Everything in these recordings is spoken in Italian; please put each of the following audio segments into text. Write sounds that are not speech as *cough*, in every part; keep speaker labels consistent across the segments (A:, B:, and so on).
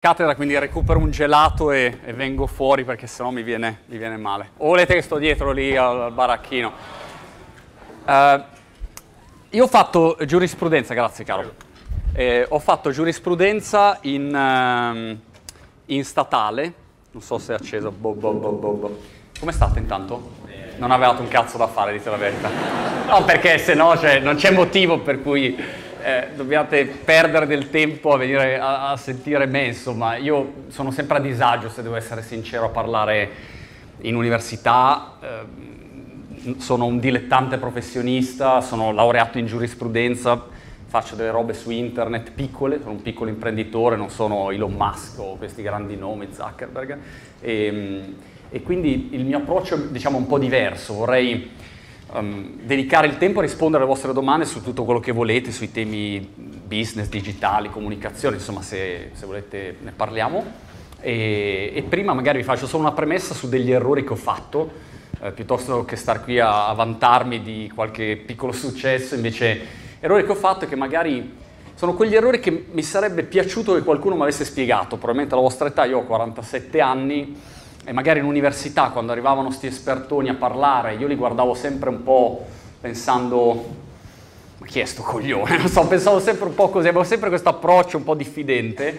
A: cattedra, quindi recupero un gelato e, e vengo fuori perché sennò mi viene, mi viene male. O volete che sto dietro lì al, al baracchino? Uh, io ho fatto giurisprudenza, grazie caro. Eh, ho fatto giurisprudenza in, uh, in, statale, non so se è acceso. Bo, bo, bo, Come state intanto? Non avevate un cazzo da fare, dite la verità. No, perché se no cioè, non c'è motivo per cui eh, dobbiate perdere del tempo a venire a, a, sentire me, insomma, io sono sempre a disagio, se devo essere sincero, a parlare in università. Eh, sono un dilettante professionista, sono laureato in giurisprudenza, faccio delle robe su internet piccole, sono un piccolo imprenditore, non sono Elon Musk o questi grandi nomi, Zuckerberg. E, ehm, e quindi il mio approccio è diciamo un po' diverso, vorrei um, dedicare il tempo a rispondere alle vostre domande su tutto quello che volete, sui temi business, digitali, comunicazione, insomma se, se volete ne parliamo. E, e, prima magari vi faccio solo una premessa su degli errori che ho fatto, eh, piuttosto che star qui a, a vantarmi di qualche piccolo successo, invece errori che ho fatto che magari sono quegli errori che mi sarebbe piaciuto che qualcuno mi avesse spiegato, probabilmente alla vostra età, io ho 47 anni, e magari in università quando arrivavano questi espertoni a parlare, io li guardavo sempre un po' pensando, ma chi è sto coglione? *laughs* Non so, pensavo sempre un po' così, avevo sempre questo approccio un po' diffidente,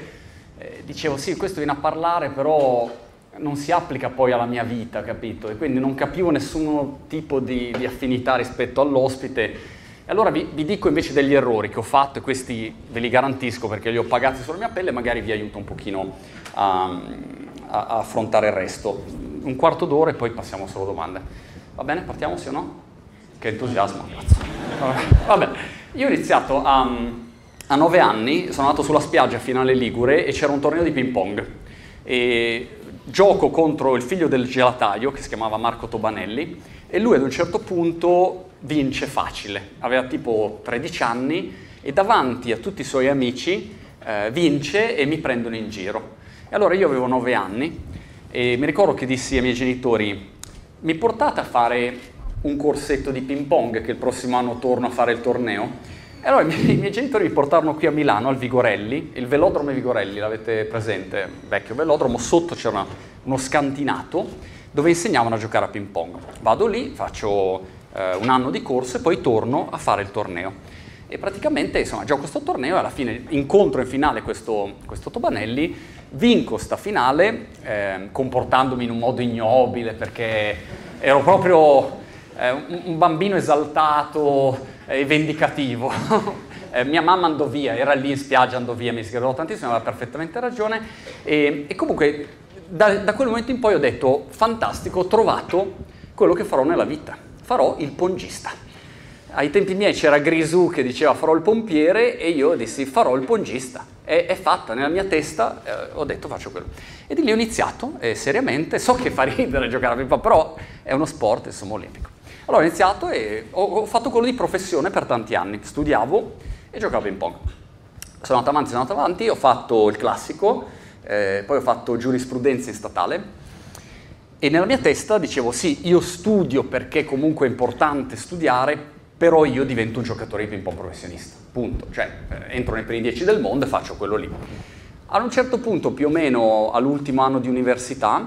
A: eh, dicevo sì, questo viene a parlare, però non si applica poi alla mia vita, capito? E quindi non capivo nessun tipo di, di affinità rispetto all'ospite. E allora vi, vi, dico invece degli errori che ho fatto e questi ve li garantisco perché li ho pagati sulla mia pelle e magari vi aiuto un pochino a, a, a affrontare il resto. Un quarto d'ora e poi passiamo solo domande. Va bene? Partiamo sì o no? Che entusiasmo, cazzo. Vabbè, io ho iniziato a, a nove anni, sono andato sulla spiaggia finale Ligure e c'era un torneo di ping pong. E gioco contro il figlio del gelataio che si chiamava Marco Tobanelli e lui ad un certo punto vince facile, aveva tipo 13 anni e davanti a tutti i suoi amici eh, vince e mi prendono in giro. E allora io avevo nove anni e mi ricordo che dissi ai miei genitori, mi portate a fare un corsetto di ping pong che il prossimo anno torno a fare il torneo? E allora i miei, i miei genitori mi portarono qui a Milano, al Vigorelli, il velodromo Vigorelli, l'avete presente? Vecchio velodromo, sotto c'era uno scantinato dove insegnavano a giocare a ping pong. Vado lì, faccio eh, un anno di corso e poi torno a fare il torneo. E praticamente insomma, gioco questo torneo e alla fine incontro in finale questo, questo Tobanelli, vinco sta finale eh, comportandomi in un modo ignobile perché ero proprio eh, un, bambino esaltato e vendicativo. *laughs* eh, mia mamma andò via, era lì in spiaggia, andò via, mi sgridò tantissimo, aveva perfettamente ragione. E, e comunque da, da quel momento in poi ho detto fantastico, ho trovato quello che farò nella vita, farò il pongista ai tempi miei c'era Grisù che diceva farò il pompiere e io dissi farò il pongista. È, è fatta nella mia testa, eh, ho detto faccio quello. E di lì ho iniziato eh, seriamente, so che fa ridere giocare a pong, però è uno sport insomma olimpico. Allora ho iniziato e ho, ho, fatto quello di professione per tanti anni, studiavo e giocavo ping pong. Sono andato avanti, sono andato avanti, ho fatto il classico, eh, poi ho fatto giurisprudenza in statale e nella mia testa dicevo sì, io studio perché comunque è importante studiare, però io divento un giocatore di ping pong professionista, punto, cioè eh, entro nei primi dieci del mondo e faccio quello lì. Ad un certo punto, più o meno all'ultimo anno di università,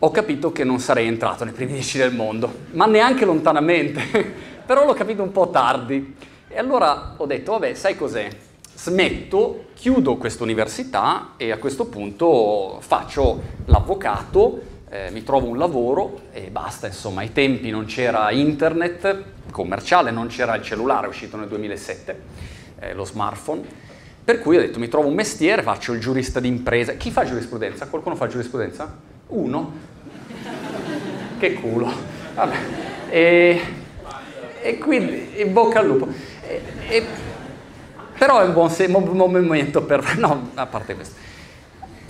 A: ho capito che non sarei entrato nei primi dieci del mondo, ma neanche lontanamente, *laughs* però l'ho capito un po' tardi. E allora ho detto, vabbè, sai cos'è? Smetto, chiudo questa università e a questo punto faccio l'avvocato eh, mi trovo un lavoro e basta, insomma, ai tempi non c'era internet commerciale, non c'era il cellulare, è uscito nel 2007, eh, lo smartphone, per cui ho detto mi trovo un mestiere, faccio il giurista d'impresa. Chi fa giurisprudenza? Qualcuno fa giurisprudenza? Uno? *laughs* che culo. Vabbè. E, e quindi in bocca al lupo. E, e, però è un buon, se, momento per... *laughs* No, a parte questo.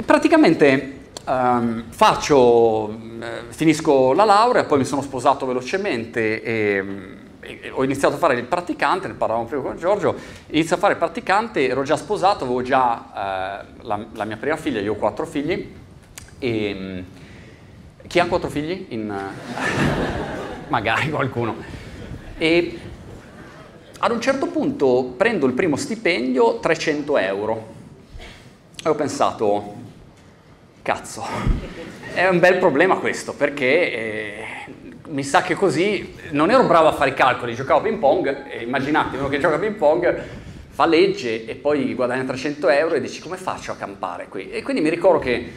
A: Praticamente Um, faccio, eh, finisco la laurea, poi mi sono sposato velocemente e, e, ho iniziato a fare il praticante, ne parlavamo prima con Giorgio, inizio a fare il praticante, ero già sposato, avevo già eh, la, la, mia prima figlia, io ho quattro figli. E, mm, chi ha quattro figli? In, *laughs* magari qualcuno. E ad un certo punto prendo il primo stipendio, 300 euro E ho pensato, cazzo, è un bel problema questo, perché eh, mi sa che così non ero bravo a fare i calcoli, giocavo a ping pong, e immaginate uno che gioca a ping pong fa legge e poi guadagna 300 euro e dici come faccio a campare qui? E quindi mi ricordo che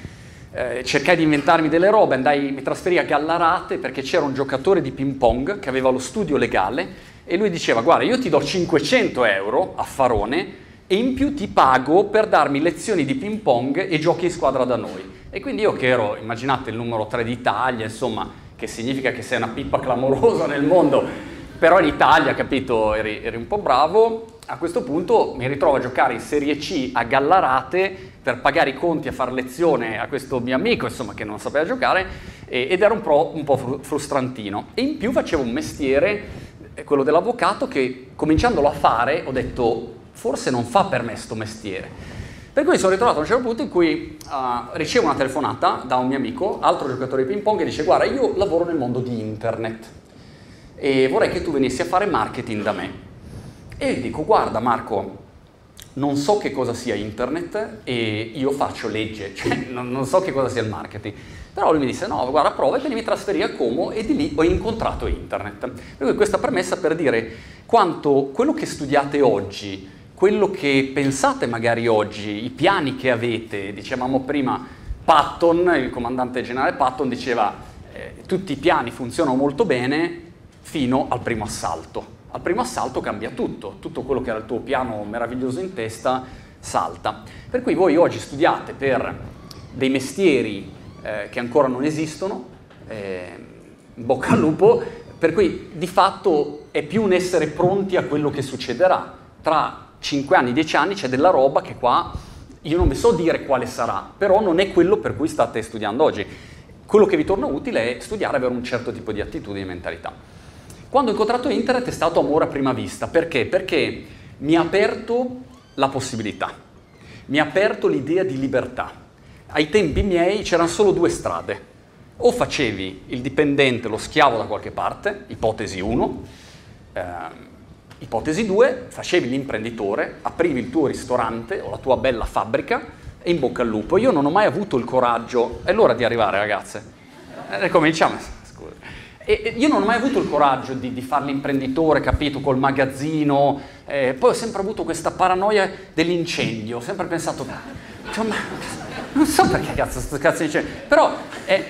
A: eh, cercai di inventarmi delle robe, andai, mi trasferì a Gallarate perché c'era un giocatore di ping pong che aveva lo studio legale e lui diceva guarda io ti do 500 euro a Farone e in più ti pago per darmi lezioni di ping pong e giochi in squadra da noi. E quindi io che ero, immaginate, il numero 3 d'Italia, insomma, che significa che sei una pippa clamorosa nel mondo, però in Italia, capito, eri, eri un po' bravo, a questo punto mi ritrovo a giocare in Serie C a Gallarate per pagare i conti e fare lezione a questo mio amico, insomma, che non sapeva giocare, e, ed era un po', un po' frustrantino. E in più facevo un mestiere, eh, quello dell'avvocato, che cominciandolo a fare ho detto forse non fa per me sto mestiere. Per cui mi sono ritrovato a un certo punto in cui uh, ricevo una telefonata da un mio amico, altro giocatore di ping pong, che dice guarda io lavoro nel mondo di internet e vorrei che tu venissi a fare marketing da me. E gli dico guarda Marco, non so che cosa sia internet e io faccio legge, *laughs* cioè non, non so che cosa sia il marketing. Però lui mi disse no, guarda prova e quindi mi trasferì a Como e di lì ho incontrato internet. Per cui questa premessa per dire quanto quello che studiate oggi quello che pensate magari oggi, i piani che avete, dicevamo prima, Patton, il comandante generale Patton diceva eh, tutti i piani funzionano molto bene fino al primo assalto. Al primo assalto cambia tutto, tutto quello che era il tuo piano meraviglioso in testa salta. Per cui voi oggi studiate per dei mestieri eh, che ancora non esistono, eh, bocca al lupo, per cui di fatto è più un essere pronti a quello che succederà. Tra 5 anni, 10 anni c'è della roba che qua io non vi so dire quale sarà, però non è quello per cui state studiando oggi. Quello che vi torna utile è studiare, avere un certo tipo di attitudine e mentalità. Quando ho incontrato internet è stato amore a prima vista, perché? Perché mi ha aperto la possibilità, mi ha aperto l'idea di libertà. Ai tempi miei c'erano solo due strade, o facevi il dipendente, lo schiavo da qualche parte, ipotesi 1, ehm, Ipotesi 2, facevi l'imprenditore, aprivi il tuo ristorante o la tua bella fabbrica e in bocca al lupo. Io non ho mai avuto il coraggio, è l'ora di arrivare ragazze, eh, cominciamo, scusa. E, io non ho mai avuto il coraggio di, di fare l'imprenditore, capito, col magazzino, eh, poi ho sempre avuto questa paranoia dell'incendio, ho sempre pensato, cioè, non so perché cazzo sto cazzo di incendio, però eh,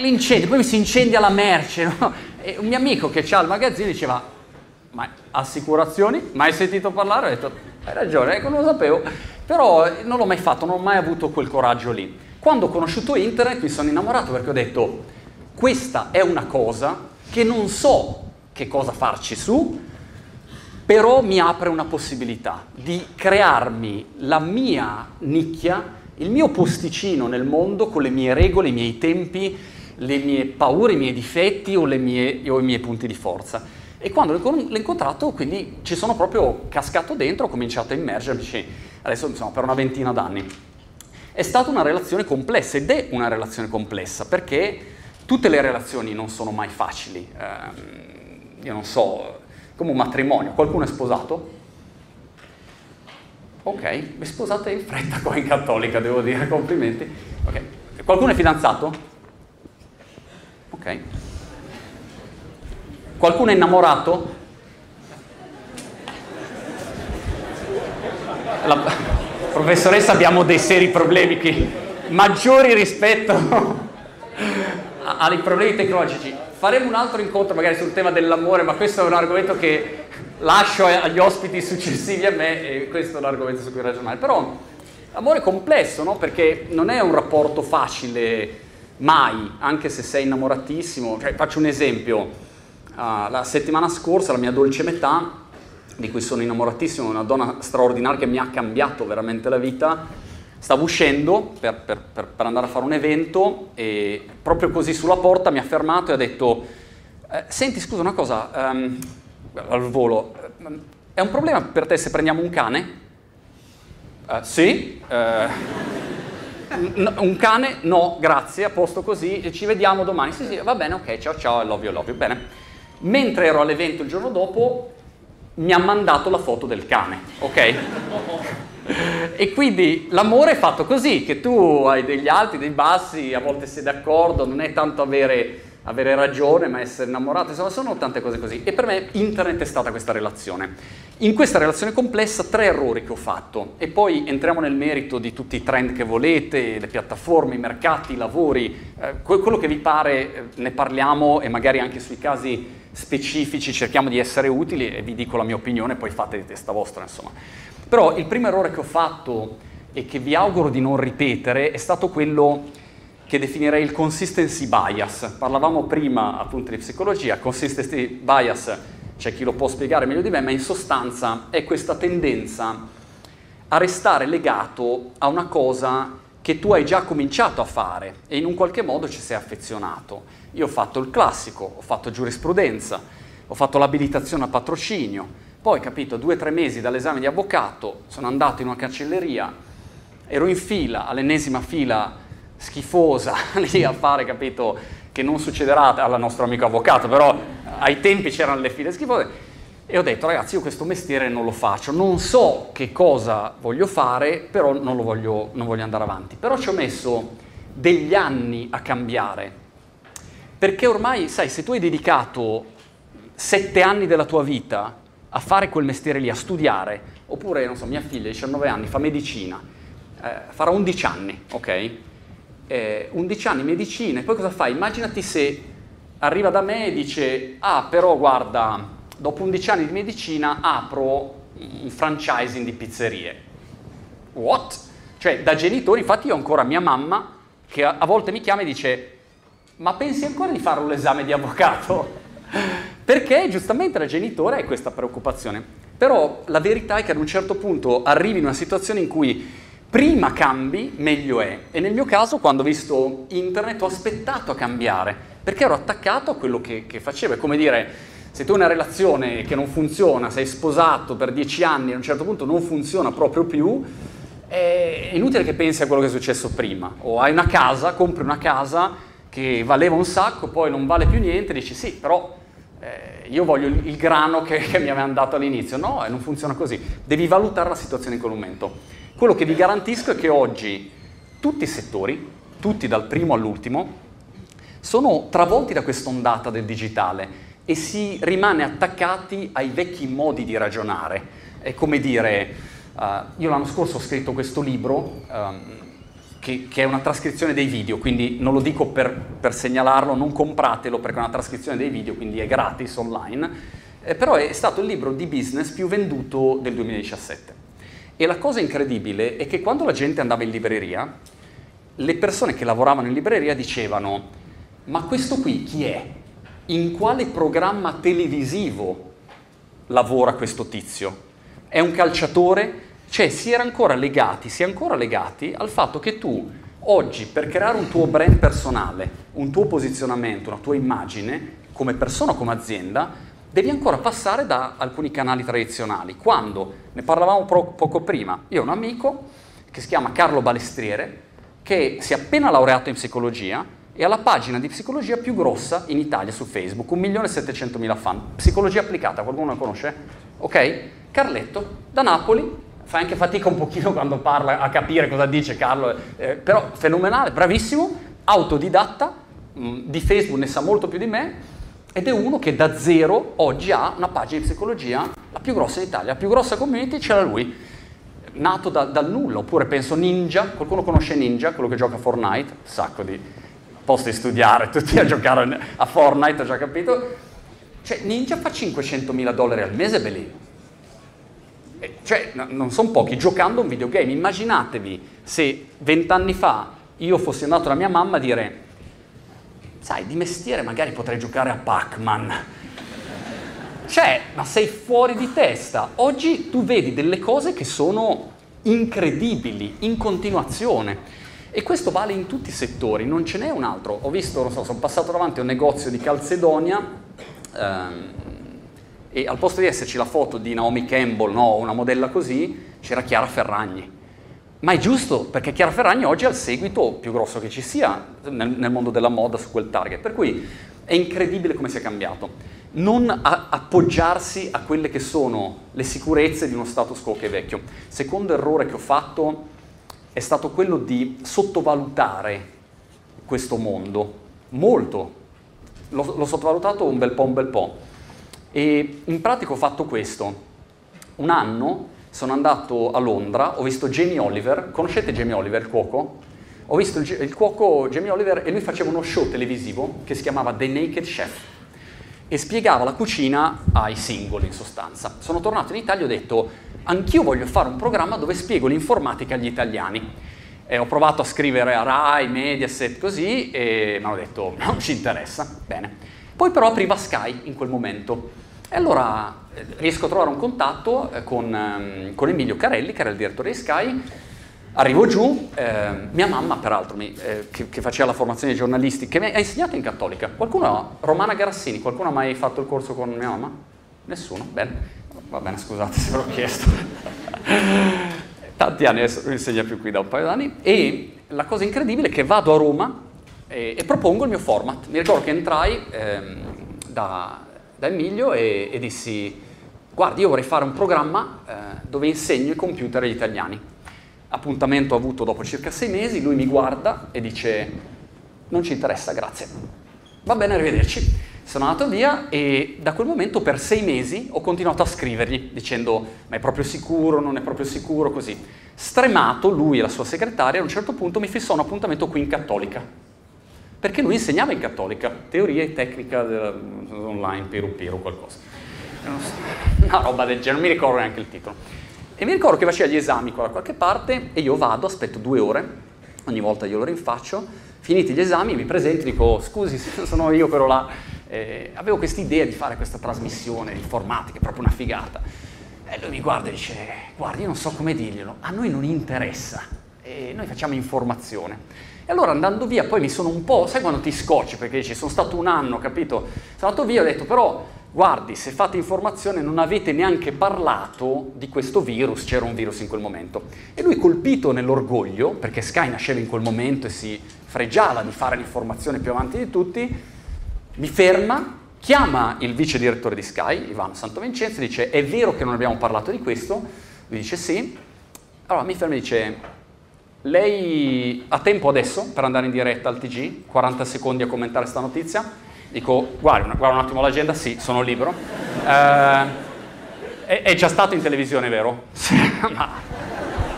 A: l'incendio, poi mi si incendia la merce, no? E un mio amico che ha il magazzino diceva, ma assicurazioni? Mai sentito parlare? Ho detto, hai ragione, ecco, non lo sapevo. Però non l'ho mai fatto, non ho mai avuto quel coraggio lì. Quando ho conosciuto internet mi sono innamorato perché ho detto, questa è una cosa che non so che cosa farci su, però mi apre una possibilità di crearmi la mia nicchia, il mio posticino nel mondo con le mie regole, i miei tempi, le mie paure, i miei difetti o, mie, o i miei punti di forza. E quando l'ho incontrato, quindi ci sono proprio cascato dentro, ho cominciato a immergermi, adesso insomma per una ventina d'anni. È stata una relazione complessa ed è una relazione complessa perché tutte le relazioni non sono mai facili. Eh, io non so, come un matrimonio, qualcuno è sposato? Ok, vi sposate in fretta qua in cattolica, devo dire, complimenti. Okay. Qualcuno è fidanzato? Ok. Qualcuno è innamorato? La professoressa abbiamo dei seri problemi qui, maggiori rispetto ai problemi tecnologici. Faremo un altro incontro magari sul tema dell'amore, ma questo è un argomento che lascio agli ospiti successivi a me e questo è un argomento su cui ragionare. Però l'amore è complesso, no? Perché non è un rapporto facile mai, anche se sei innamoratissimo. Cioè, faccio un esempio Uh, la settimana scorsa la mia dolce metà, di cui sono innamoratissimo, una donna straordinaria che mi ha cambiato veramente la vita, stavo uscendo per, per, per, per andare a fare un evento e proprio così sulla porta mi ha fermato e ha detto eh, senti scusa una cosa, um, al volo, è un problema per te se prendiamo un cane? Uh, sì. Uh, un cane? No, grazie, a posto così, ci vediamo domani. Sì, sì, va bene, ok, ciao ciao, love you, love you, bene. Mentre ero all'evento il giorno dopo, mi ha mandato la foto del cane, ok? e quindi l'amore è fatto così, che tu hai degli alti, dei bassi, a volte sei d'accordo, non è tanto avere avere ragione ma essere innamorato, insomma sono tante cose così. E per me internet è stata questa relazione. In questa relazione complessa tre errori che ho fatto e poi entriamo nel merito di tutti i trend che volete, le piattaforme, i mercati, i lavori, eh, quello che vi pare eh, ne parliamo e magari anche sui casi specifici cerchiamo di essere utili e vi dico la mia opinione, poi fate di testa vostra insomma. Però il primo errore che ho fatto e che vi auguro di non ripetere è stato quello che definirei il consistency bias. Parlavamo prima appunto di psicologia, consistency bias c'è chi lo può spiegare meglio di me, ma in sostanza è questa tendenza a restare legato a una cosa che tu hai già cominciato a fare e in un qualche modo ci sei affezionato. Io ho fatto il classico, ho fatto giurisprudenza, ho fatto l'abilitazione a patrocinio, poi capito, due o tre mesi dall'esame di avvocato sono andato in una cancelleria, ero in fila, all'ennesima fila schifosa *laughs* lì a fare, capito, che non succederà al nostro amico avvocato, però ai tempi c'erano le file schifose. E ho detto, ragazzi, io questo mestiere non lo faccio, non so che cosa voglio fare, però non, voglio, non voglio andare avanti. Però ci ho messo degli anni a cambiare, perché ormai, sai, se tu hai dedicato sette anni della tua vita a fare quel mestiere lì, a studiare, oppure, non so, mia figlia, 19 anni, fa medicina, eh, farà 11 anni, ok? Eh, 11 anni medicina e poi cosa fai? Immaginati se arriva da me e dice, ah però guarda, dopo 11 anni di medicina apro un franchising di pizzerie. What? Cioè da genitori, infatti io ho ancora mia mamma che a, a volte mi chiama e dice, ma pensi ancora di fare un esame di avvocato? *laughs* Perché giustamente la genitore ha questa preoccupazione. Però la verità è che ad un certo punto arrivi in una situazione in cui prima cambi, meglio è. E nel mio caso, quando ho visto internet, ho aspettato a cambiare, perché ero attaccato a quello che, che facevo. È come dire, se tu hai una relazione che non funziona, sei sposato per dieci anni e a un certo punto non funziona proprio più, è inutile che pensi a quello che è successo prima. O hai una casa, compri una casa che valeva un sacco, poi non vale più niente, dici sì, però eh, io voglio il, grano che, che mi avevano dato all'inizio. No, non funziona così. Devi valutare la situazione in quel momento. Quello che vi garantisco è che oggi tutti i settori, tutti dal primo all'ultimo, sono travolti da questa ondata del digitale e si rimane attaccati ai vecchi modi di ragionare. È come dire, uh, io l'anno scorso ho scritto questo libro um, che, che, è una trascrizione dei video, quindi non lo dico per, per, segnalarlo, non compratelo perché è una trascrizione dei video, quindi è gratis online, eh, però è stato il libro di business più venduto del 2017. E la cosa incredibile è che quando la gente andava in libreria, le persone che lavoravano in libreria dicevano ma questo qui chi è? In quale programma televisivo lavora questo tizio? È un calciatore? Cioè si era ancora legati, si è ancora legati al fatto che tu oggi per creare un tuo brand personale, un tuo posizionamento, una tua immagine come persona, come azienda, devi ancora passare da alcuni canali tradizionali. Quando, ne parlavamo pro- poco prima, io ho un amico che si chiama Carlo Balestriere, che si è appena laureato in psicologia e ha la pagina di psicologia più grossa in Italia su Facebook, 1.700.000 fan. Psicologia applicata, qualcuno la conosce? Ok? Carletto, da Napoli, fa anche fatica un pochino *laughs* quando parla a capire cosa dice Carlo, eh, però fenomenale, bravissimo, autodidatta, mh, mm, di Facebook ne sa molto più di me, ed è uno che da zero oggi ha una pagina di psicologia, la più grossa in Italia, la più grossa community c'era lui, nato da, dal nulla, oppure penso Ninja, qualcuno conosce Ninja, quello che gioca a Fortnite, un sacco di posti di studiare, tutti a giocare a Fortnite, ho già capito, cioè Ninja fa 500 mila dollari al mese, bellino. Cioè, non sono pochi, giocando un videogame. Immaginatevi se vent'anni fa io fossi andato da mia mamma a dire sai, di mestiere magari potrei giocare a Pac-Man. Cioè, ma sei fuori di testa. Oggi tu vedi delle cose che sono incredibili, in continuazione. E questo vale in tutti i settori, non ce n'è un altro. Ho visto, non so, sono passato davanti a un negozio di Calzedonia ehm, e al posto di esserci la foto di Naomi Campbell, no, una modella così, c'era Chiara Ferragni ma è giusto perché Chiara Ferragni oggi ha il seguito più grosso che ci sia nel, nel mondo della moda su quel target, per cui è incredibile come sia cambiato. non a- appoggiarsi a quelle che sono le sicurezze di uno status quo che è vecchio. Secondo errore che ho fatto è stato quello di sottovalutare questo mondo, molto. L'ho, l'ho sottovalutato un bel po', un bel po'. E in pratica ho fatto questo. Un anno sono andato a Londra, ho visto Jamie Oliver, conoscete Jamie Oliver, il cuoco? Ho visto il, il cuoco Jamie Oliver e lui faceva uno show televisivo che si chiamava The Naked Chef e spiegava la cucina ai singoli in sostanza. Sono tornato in Italia e ho detto anch'io voglio fare un programma dove spiego l'informatica agli italiani. E ho provato a scrivere a Rai, Mediaset, così, e mi hanno detto non ci interessa. Bene. Poi però apriva Sky in quel momento. E allora eh, riesco a trovare un contatto eh, con, ehm, con, Emilio Carelli, che era il direttore di Sky. Arrivo giù, eh, mia mamma peraltro, mi, eh, che, che, faceva la formazione di giornalisti, che mi ha insegnato in cattolica. Qualcuno, Romana Garassini, qualcuno ha mai fatto il corso con mia mamma? Nessuno? Bene. Va bene, scusate se ve l'ho chiesto. *laughs* Tanti anni, adesso non insegna più qui da un paio d'anni. E la cosa incredibile è che vado a Roma e, e propongo il mio format. Mi ricordo che entrai ehm, da, da, Emilio e, e, dissi, guardi, io vorrei fare un programma eh, dove insegno i computer agli italiani. Appuntamento avuto dopo circa sei mesi, lui mi guarda e dice, non ci interessa, grazie. Va bene, arrivederci. Sono andato via e da quel momento per sei mesi ho continuato a scrivergli dicendo ma è proprio sicuro, non è proprio sicuro, così. Stremato, lui e la sua segretaria a un certo punto mi fissò un appuntamento qui in Cattolica, perché lui insegnava in Cattolica, teoria e tecnica online, piru piru qualcosa. Una roba del genere, non mi ricordo neanche il titolo. E mi ricordo che faceva gli esami qua da qualche parte e io vado, aspetto due ore, ogni volta glielo rinfaccio, finiti gli esami mi presento e dico scusi *laughs* sono io però là eh, avevo questa idea di fare questa trasmissione informatica, è proprio una figata. E lui mi guarda e dice, guardi, io non so come dirglielo, a noi non interessa, e noi facciamo informazione. E allora andando via poi mi sono un po', sai quando ti scocci, perché dici, sono stato un anno, capito? Sono andato via e ho detto, però guardi, se fate informazione non avete neanche parlato di questo virus, c'era un virus in quel momento. E lui colpito nell'orgoglio, perché Sky nasceva in quel momento e si fregiava di fare l'informazione più avanti di tutti, mi ferma, chiama il vice direttore di Sky, Ivano Santovincenzo, e dice è vero che non abbiamo parlato di questo? Lui dice sì. Allora mi ferma e dice lei ha tempo adesso per andare in diretta al TG, 40 secondi a commentare questa notizia? Dico guarda, guarda un attimo l'agenda, sì, sono libero. Eh, è, è, già stato in televisione, vero? *laughs* Ma,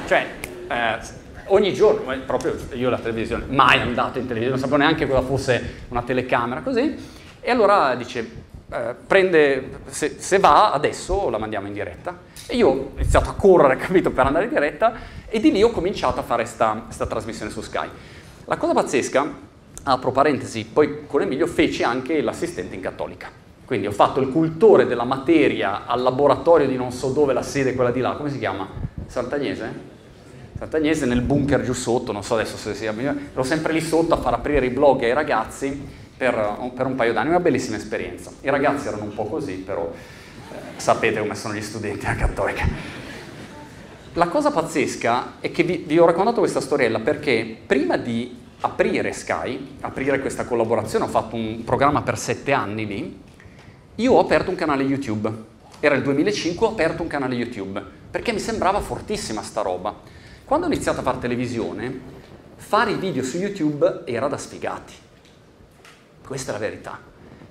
A: cioè, eh, ogni giorno, proprio io la televisione, mai andato in televisione, non sapevo neanche cosa fosse una telecamera, così. E allora dice, eh, prende, se, se, va adesso la mandiamo in diretta. E io ho iniziato a correre, *laughs* capito, per andare in diretta e di lì ho cominciato a fare questa trasmissione su Sky. La cosa pazzesca, apro parentesi, poi con Emilio feci anche l'assistente in cattolica. Quindi ho fatto il cultore della materia al laboratorio di non so dove, la sede quella di là, come si chiama? Sant'Agnese? Sant'Agnese nel bunker giù sotto, non so adesso se sia ero sempre lì sotto a far aprire i blog ai ragazzi per, per un paio d'anni, una bellissima esperienza. I ragazzi erano un po' così, però eh, sapete come sono gli studenti a Cattolica. La cosa pazzesca è che vi, vi ho raccontato questa storiella perché prima di aprire Sky, aprire questa collaborazione, ho fatto un programma per sette anni lì, io ho aperto un canale YouTube. Era il 2005, ho aperto un canale YouTube, perché mi sembrava fortissima sta roba. Quando ho iniziato a fare televisione, fare i video su YouTube era da sfigati. Questa è la verità.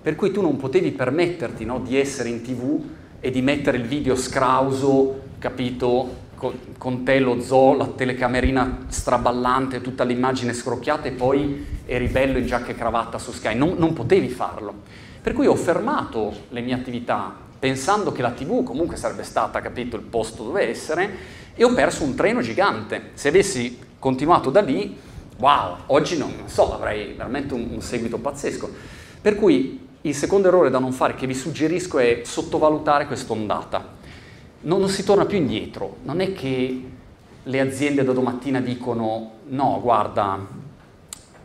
A: Per cui tu non potevi permetterti no, di essere in tv e di mettere il video scrauso, capito, con, con te lo zoo, la telecamerina straballante, tutta l'immagine scrocchiata e poi eri bello in giacca e cravatta su Sky. Non, non potevi farlo. Per cui ho fermato le mie attività pensando che la tv comunque sarebbe stata, capito, il posto dove essere e ho perso un treno gigante. Se avessi continuato da lì, wow, oggi non, so, avrei veramente un, un seguito pazzesco. Per cui il secondo errore da non fare che vi suggerisco è sottovalutare quest'ondata. Non, non si torna più indietro, non è che le aziende da domattina dicono no, guarda,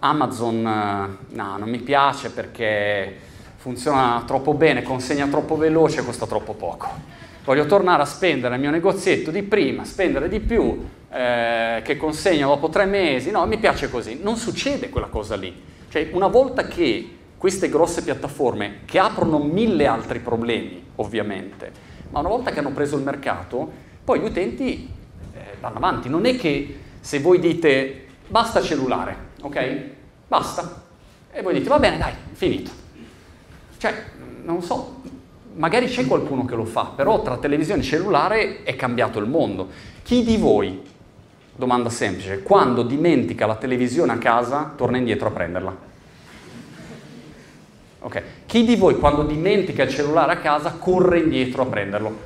A: Amazon no, non mi piace perché funziona troppo bene, consegna troppo veloce, costa troppo poco voglio tornare a spendere il mio negozietto di prima, spendere di più, eh, che consegno dopo tre mesi, no, mi piace così. Non succede quella cosa lì. Cioè, una volta che queste grosse piattaforme che aprono mille altri problemi, ovviamente, ma una volta che hanno preso il mercato, poi gli utenti eh, vanno avanti. Non è che se voi dite basta cellulare, ok? Basta. E voi dite va bene, dai, finito. Cioè, non so, magari c'è qualcuno che lo fa, però tra televisione e cellulare è cambiato il mondo. Chi di voi, domanda semplice, quando dimentica la televisione a casa torna indietro a prenderla? Ok, chi di voi quando dimentica il cellulare a casa corre indietro a prenderlo?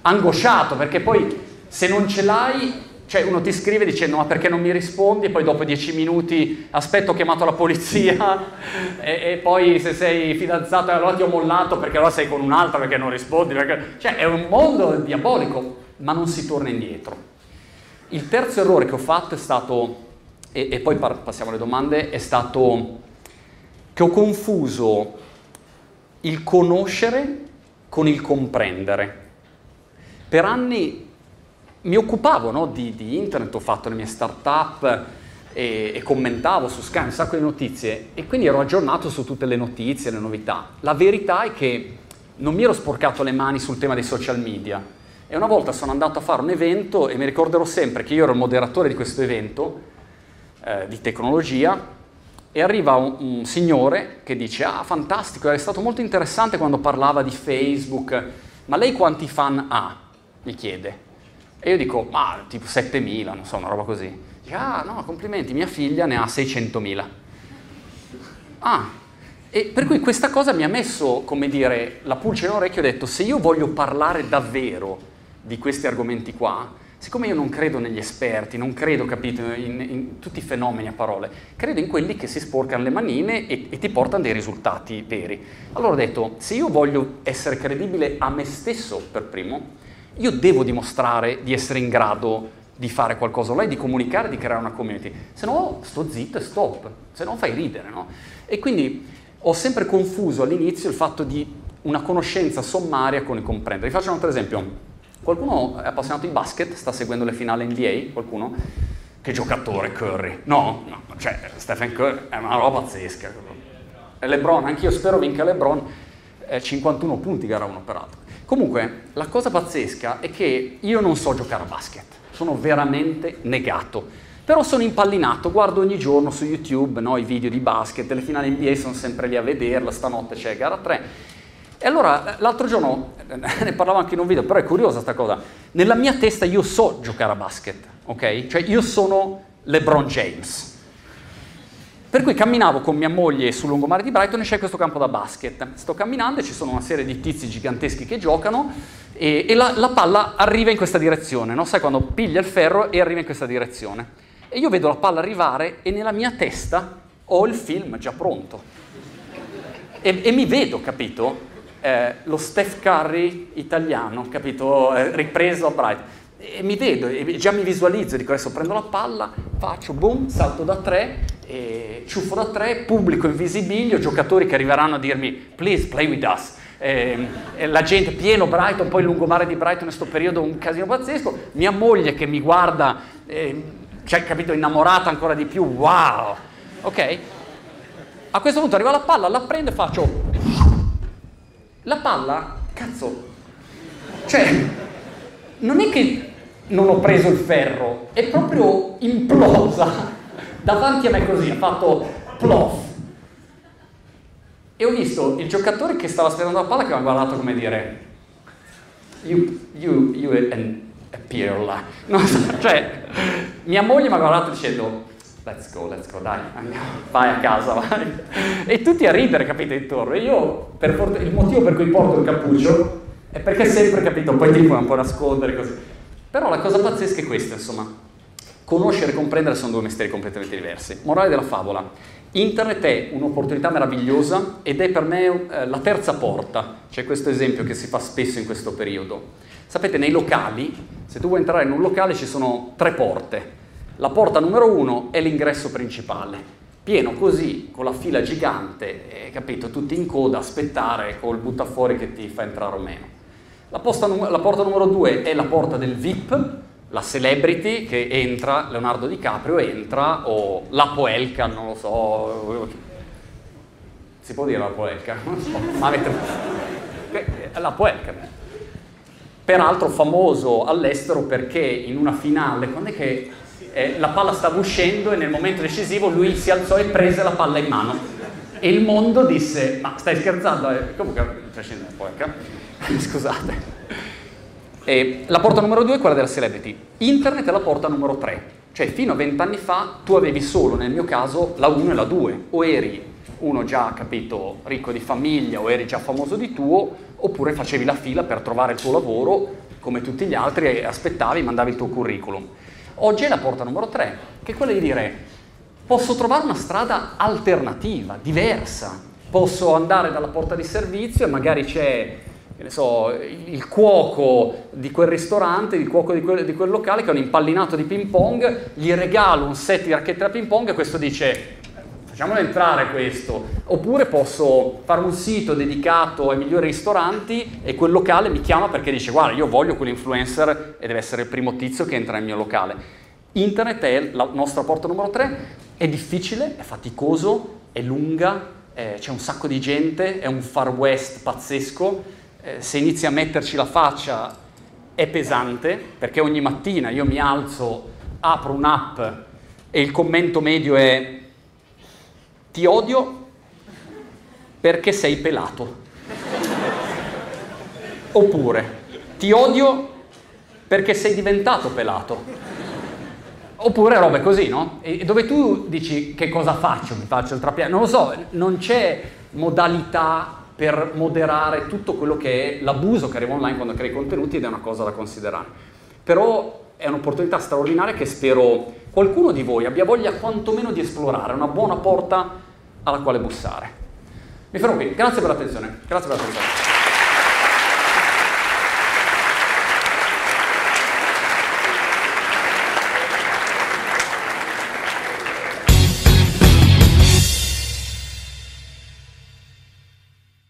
A: Angosciato perché poi se non ce l'hai cioè uno ti scrive dicendo ma perché non mi rispondi e poi dopo dieci minuti aspetto ho chiamato la polizia *laughs* e, e, poi se sei fidanzato allora ti ho mollato perché allora sei con un'altra perché non rispondi. Perché... Cioè è un mondo diabolico ma non si torna indietro. Il terzo errore che ho fatto è stato, e, e poi passiamo alle domande, è stato che ho confuso il conoscere con il comprendere. Per anni mi occupavo no, di, di, internet, ho fatto le mie start-up e, e, commentavo su Sky un sacco di notizie e quindi ero aggiornato su tutte le notizie, le novità. La verità è che non mi ero sporcato le mani sul tema dei social media e una volta sono andato a fare un evento e mi ricorderò sempre che io ero il moderatore di questo evento eh, di tecnologia e arriva un, un, signore che dice ah fantastico, è stato molto interessante quando parlava di Facebook, ma lei quanti fan ha? mi chiede. E io dico, ma tipo 7.000, non so, una roba così. Dice, ah no, complimenti, mia figlia ne ha 600.000. Ah, e per cui questa cosa mi ha messo, come dire, la pulce in orecchio e ho detto, se io voglio parlare davvero di questi argomenti qua, siccome io non credo negli esperti, non credo, capito, in, in tutti i fenomeni a parole, credo in quelli che si sporcano le manine e, e, ti portano dei risultati veri. Allora ho detto, se io voglio essere credibile a me stesso per primo, io devo dimostrare di essere in grado di fare qualcosa online, di comunicare, di creare una community. Se no sto zitto e stop, se no fai ridere, no? E quindi ho sempre confuso all'inizio il fatto di una conoscenza sommaria con il comprendere. Vi faccio un altro esempio. Qualcuno è appassionato di basket, sta seguendo le finali NBA? Qualcuno? Che giocatore Curry? No, no, cioè Stephen Curry è una roba pazzesca. E LeBron, anch'io spero vinca LeBron, eh, 51 punti gara uno peraltro. Comunque, la cosa pazzesca è che io non so giocare a basket, sono veramente negato. Però sono impallinato, guardo ogni giorno su YouTube no, i video di basket, le finali NBA sono sempre lì a vederla, stanotte c'è gara 3. E allora l'altro giorno, *laughs* ne parlavo anche in un video, però è curiosa questa cosa, nella mia testa io so giocare a basket, ok? Cioè io sono LeBron James, per cui camminavo con mia moglie sul lungomare di Brighton e c'è questo campo da basket. Sto camminando e ci sono una serie di tizi giganteschi che giocano e, e la, la, palla arriva in questa direzione, no? Sai quando piglia il ferro e arriva in questa direzione. E io vedo la palla arrivare e nella mia testa ho il film già pronto. E, e mi vedo, capito? Eh, lo Steph Curry italiano, capito? Eh, ripreso a Brighton. E mi vedo, e già mi visualizzo, dico adesso prendo la palla, faccio boom, salto da tre ciuffo da tre, pubblico in visibilio, giocatori che arriveranno a dirmi please play with us. Eh, la gente pieno Brighton, poi il lungomare di Brighton in questo periodo un casino pazzesco, mia moglie che mi guarda, eh, cioè capito, innamorata ancora di più, wow, ok? A questo punto arriva la palla, la prendo e faccio, la palla, cazzo, cioè, non è che non ho preso il ferro, è proprio implosa *laughs* davanti a me così, ha fatto plof. E ho visto il giocatore che stava aspettando la palla che mi ha guardato come dire you, you, you and a pirla. *laughs* No, cioè, mia moglie mi ha guardato dicendo let's go, let's go, dai, andiamo, vai a casa, vai. E tutti a ridere, capite, intorno. E io, for- il motivo per cui porto il cappuccio è perché sempre, capito, poi ti puoi un po' nascondere così. Però la cosa pazzesca è questa, insomma. Conoscere e comprendere sono due mestieri completamente diversi. Morale della favola. Internet è un'opportunità meravigliosa ed è per me eh, la terza porta. C'è questo esempio che si fa spesso in questo periodo. Sapete, nei locali, se tu vuoi entrare in un locale ci sono tre porte. La porta numero uno è l'ingresso principale, pieno così, con la fila gigante, eh, capito, tutti in coda, aspettare col buttafuori che ti fa entrare o meno. La, posta, la porta numero due è la porta del VIP, la celebrity che entra, Leonardo DiCaprio entra, o la Poelka, non lo so, si può dire la Poelca? Non so, ma avete... La Poelca. Peraltro famoso all'estero perché in una finale, quando è che eh, la palla stava uscendo e nel momento decisivo lui si alzò e prese la palla in mano. E il mondo disse, ma stai scherzando? Eh, comunque, prescindere Poelca, *laughs* scusate. E la porta numero due è quella della celebrity. Internet è la porta numero tre. Cioè, fino a vent'anni fa tu avevi solo, nel mio caso, la 1 e la 2. O eri uno già, capito, ricco di famiglia o eri già famoso di tuo, oppure facevi la fila per trovare il tuo lavoro come tutti gli altri e aspettavi, mandavi il tuo curriculum. Oggi è la porta numero 3, che è quella di dire posso trovare una strada alternativa, diversa, posso andare dalla porta di servizio e magari c'è so, il cuoco di quel ristorante, il cuoco di quel, di quel, locale che ha un impallinato di ping pong, gli regalo un set di racchette da ping pong e questo dice facciamolo entrare questo, oppure posso fare un sito dedicato ai migliori ristoranti e quel locale mi chiama perché dice guarda io voglio quell'influencer e deve essere il primo tizio che entra nel mio locale. Internet è la nostra porta numero 3, è difficile, è faticoso, è lunga, eh, c'è un sacco di gente, è un far west pazzesco, eh, se inizi a metterci la faccia è pesante perché ogni mattina io mi alzo, apro un'app e il commento medio è ti odio perché sei pelato. Oppure ti odio perché sei diventato pelato. Oppure robe così, no? E dove tu dici che cosa faccio? Mi faccio il trapianto? Non lo so, non c'è modalità per moderare tutto quello che è l'abuso che arriva online quando crei contenuti ed è una cosa da considerare. Però è un'opportunità straordinaria che spero qualcuno di voi abbia voglia quantomeno di esplorare, una buona porta alla quale bussare. Mi fermo qui, grazie per l'attenzione, grazie per l'attenzione.